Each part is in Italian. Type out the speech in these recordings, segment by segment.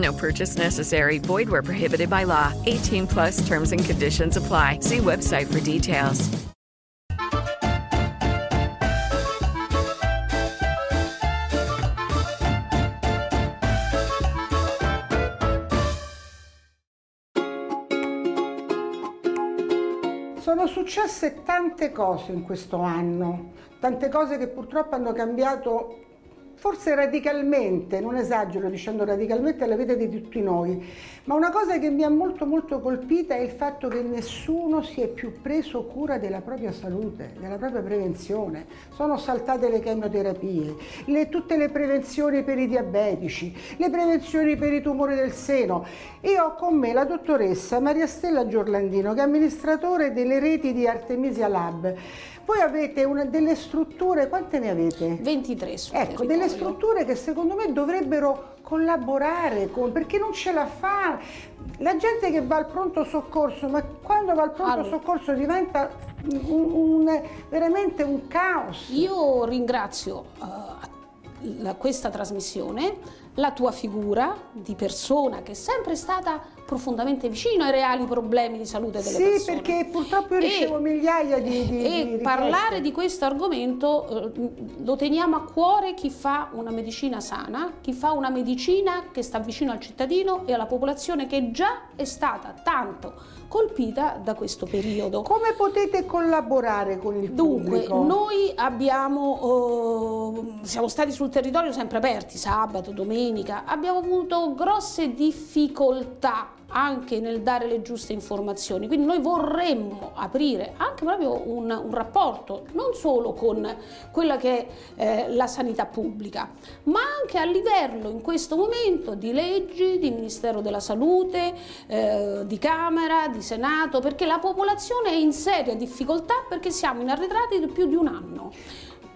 No purchase necessary. Void where prohibited by law. 18 plus terms and conditions apply. See website for details. Sono successe tante cose in questo anno, tante cose che purtroppo hanno cambiato forse radicalmente, non esagero dicendo radicalmente, la vita di tutti noi, ma una cosa che mi ha molto molto colpita è il fatto che nessuno si è più preso cura della propria salute, della propria prevenzione. Sono saltate le chemioterapie, le, tutte le prevenzioni per i diabetici, le prevenzioni per i tumori del seno. Io ho con me la dottoressa Maria Stella Giorlandino, che è amministratore delle reti di Artemisia Lab. Voi avete una, delle strutture, quante ne avete? 23 sul Ecco, territorio. delle strutture che secondo me dovrebbero collaborare con, perché non ce la fa. La gente che va al pronto soccorso, ma quando va al pronto Allora. soccorso diventa un- un- veramente un caos. Io ringrazio eh, la- questa trasmissione, la tua figura di persona che è sempre stata profondamente vicino ai reali problemi di salute delle Sì, persone. perché purtroppo io E- ricevo migliaia di, di, e di parlare di questo argomento eh, lo teniamo a cuore chi fa una medicina sana, chi fa una medicina che sta vicino al cittadino e alla popolazione che già è stata tanto colpita da questo periodo. Come potete collaborare con il Dunque, pubblico? noi abbiamo, eh, siamo stati sul territorio sempre aperti, sabato, domenica, abbiamo avuto grosse difficoltà anche nel dare le giuste informazioni, quindi noi vorremmo aprire anche proprio un, un rapporto non solo con quella che è eh, la sanità pubblica, ma anche a livello in questo momento di leggi, di Ministero della Salute, eh, di Camera, di Senato, perché la popolazione è in seria difficoltà perché siamo in arretrati di più di un anno.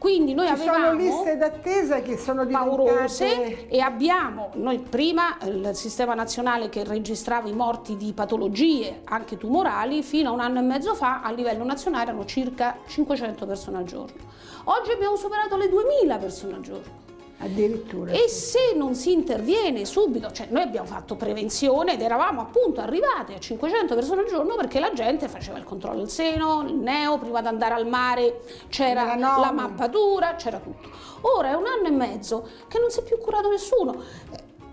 Quindi noi Ci avevamo sono liste d'attesa che sono paurose diventate... e abbiamo noi prima il sistema nazionale che registrava i morti di patologie anche tumorali fino a un anno e mezzo fa a livello nazionale erano circa 500 persone al giorno. Oggi abbiamo superato le 2000 persone al giorno. Addirittura. E se non si interviene subito, cioè noi abbiamo fatto prevenzione ed eravamo appunto arrivati a 500 persone al giorno perché la gente faceva il controllo al seno, il neo, prima di andare al mare c'era Melanoma. la mappatura, c'era tutto. Ora è un anno e mezzo che non si è più curato nessuno.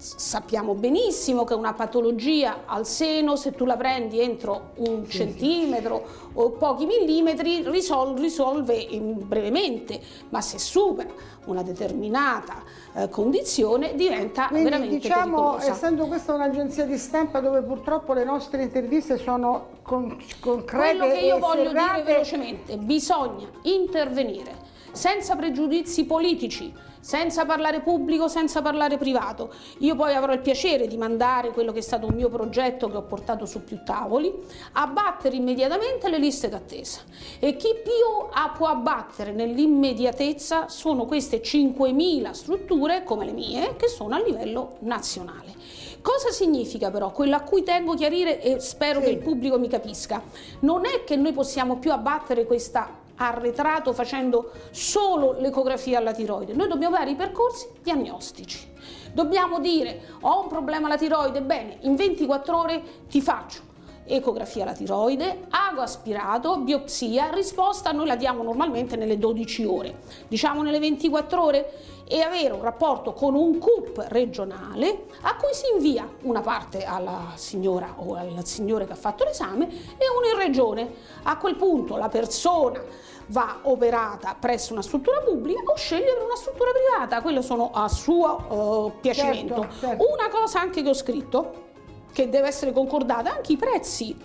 Sappiamo benissimo che una patologia al seno, se tu la prendi entro un centimetro o pochi millimetri, risol- risolve brevemente, ma se supera una determinata eh, condizione diventa Quindi veramente diciamo, pericolosa. essendo questa un'agenzia di stampa dove purtroppo le nostre interviste sono con- concrete Quello che io voglio serrate, dire velocemente, bisogna intervenire senza pregiudizi politici, senza parlare pubblico, senza parlare privato. Io poi avrò il piacere di mandare quello che è stato un mio progetto che ho portato su più tavoli, abbattere immediatamente le liste d'attesa. E chi più può abbattere nell'immediatezza sono queste 5.000 strutture come le mie che sono a livello nazionale. Cosa significa però? Quello a cui tengo a chiarire e spero Sì. che il pubblico mi capisca. Non è che noi possiamo più abbattere questa arretrato facendo solo l'ecografia alla tiroide, noi dobbiamo dare i percorsi diagnostici. Dobbiamo dire ho un problema alla tiroide, bene, in 24 ore ti faccio ecografia alla tiroide, ago aspirato, biopsia, risposta noi la diamo normalmente nelle 12 ore, diciamo nelle 24 ore e avere un rapporto con un CUP regionale a cui si invia una parte alla signora o al signore che ha fatto l'esame e uno in regione. A quel punto la persona va operata presso una struttura pubblica o sceglie per una struttura privata, quello sono a suo uh, piacimento. Certo, certo. Una cosa anche che ho scritto che deve essere concordata, anche i prezzi,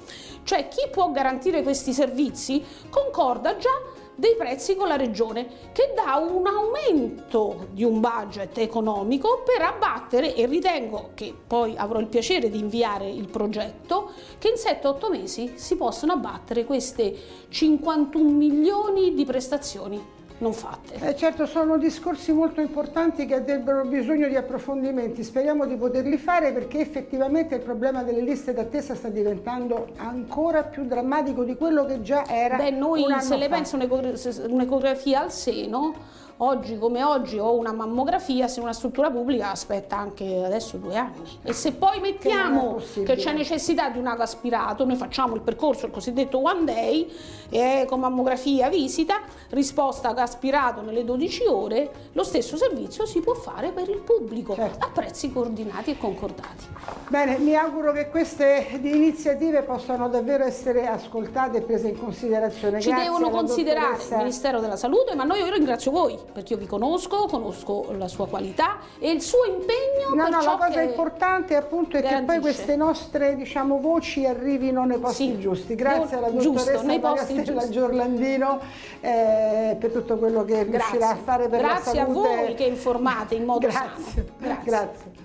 cioè chi può garantire questi servizi concorda già dei prezzi con la regione che dà un aumento di un budget economico per abbattere e ritengo che poi avrò il piacere di inviare il progetto che in 7-8 mesi si possono abbattere queste 51 milioni di prestazioni non fatte. Eh certo, sono discorsi molto importanti che avrebbero bisogno di approfondimenti, speriamo di poterli fare perché effettivamente il problema delle liste d'attesa sta diventando ancora più drammatico di quello che già era. Beh, noi se le pensa un'ecografia al seno Oggi come oggi ho una mammografia, se una struttura pubblica aspetta anche adesso due anni. E se poi mettiamo che, c'è necessità di un ago aspirato, noi facciamo il percorso, il cosiddetto one day, e con mammografia visita, risposta aspirato nelle 12 ore, lo stesso servizio si può fare per il pubblico certo. a prezzi coordinati e concordati. Bene, mi auguro che queste iniziative possano davvero essere ascoltate e prese in considerazione. Ci Grazie devono considerare dottoressa. il Ministero della Salute, ma noi io ringrazio voi perché io vi conosco, conosco la sua qualità e il suo impegno. No, no, la cosa importante appunto è garantisce. che poi queste nostre diciamo, voci arrivino nei posti sì. giusti. Grazie alla dottoressa Maria Stella Giorlandino eh, per tutto quello che Grazie. riuscirà a fare per Grazie la salute. Grazie a voi che informate in modo Grazie. sano. Grazie. Grazie.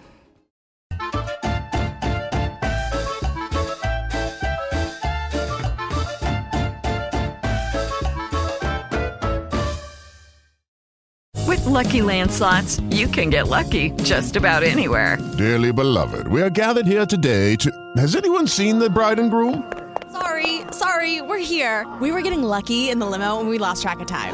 With Lucky Land slots, you can get lucky just about anywhere. Dearly beloved, we are gathered here today to. Has anyone seen the bride and groom? Sorry, sorry, we're here. We were getting lucky in the limo and we lost track of time.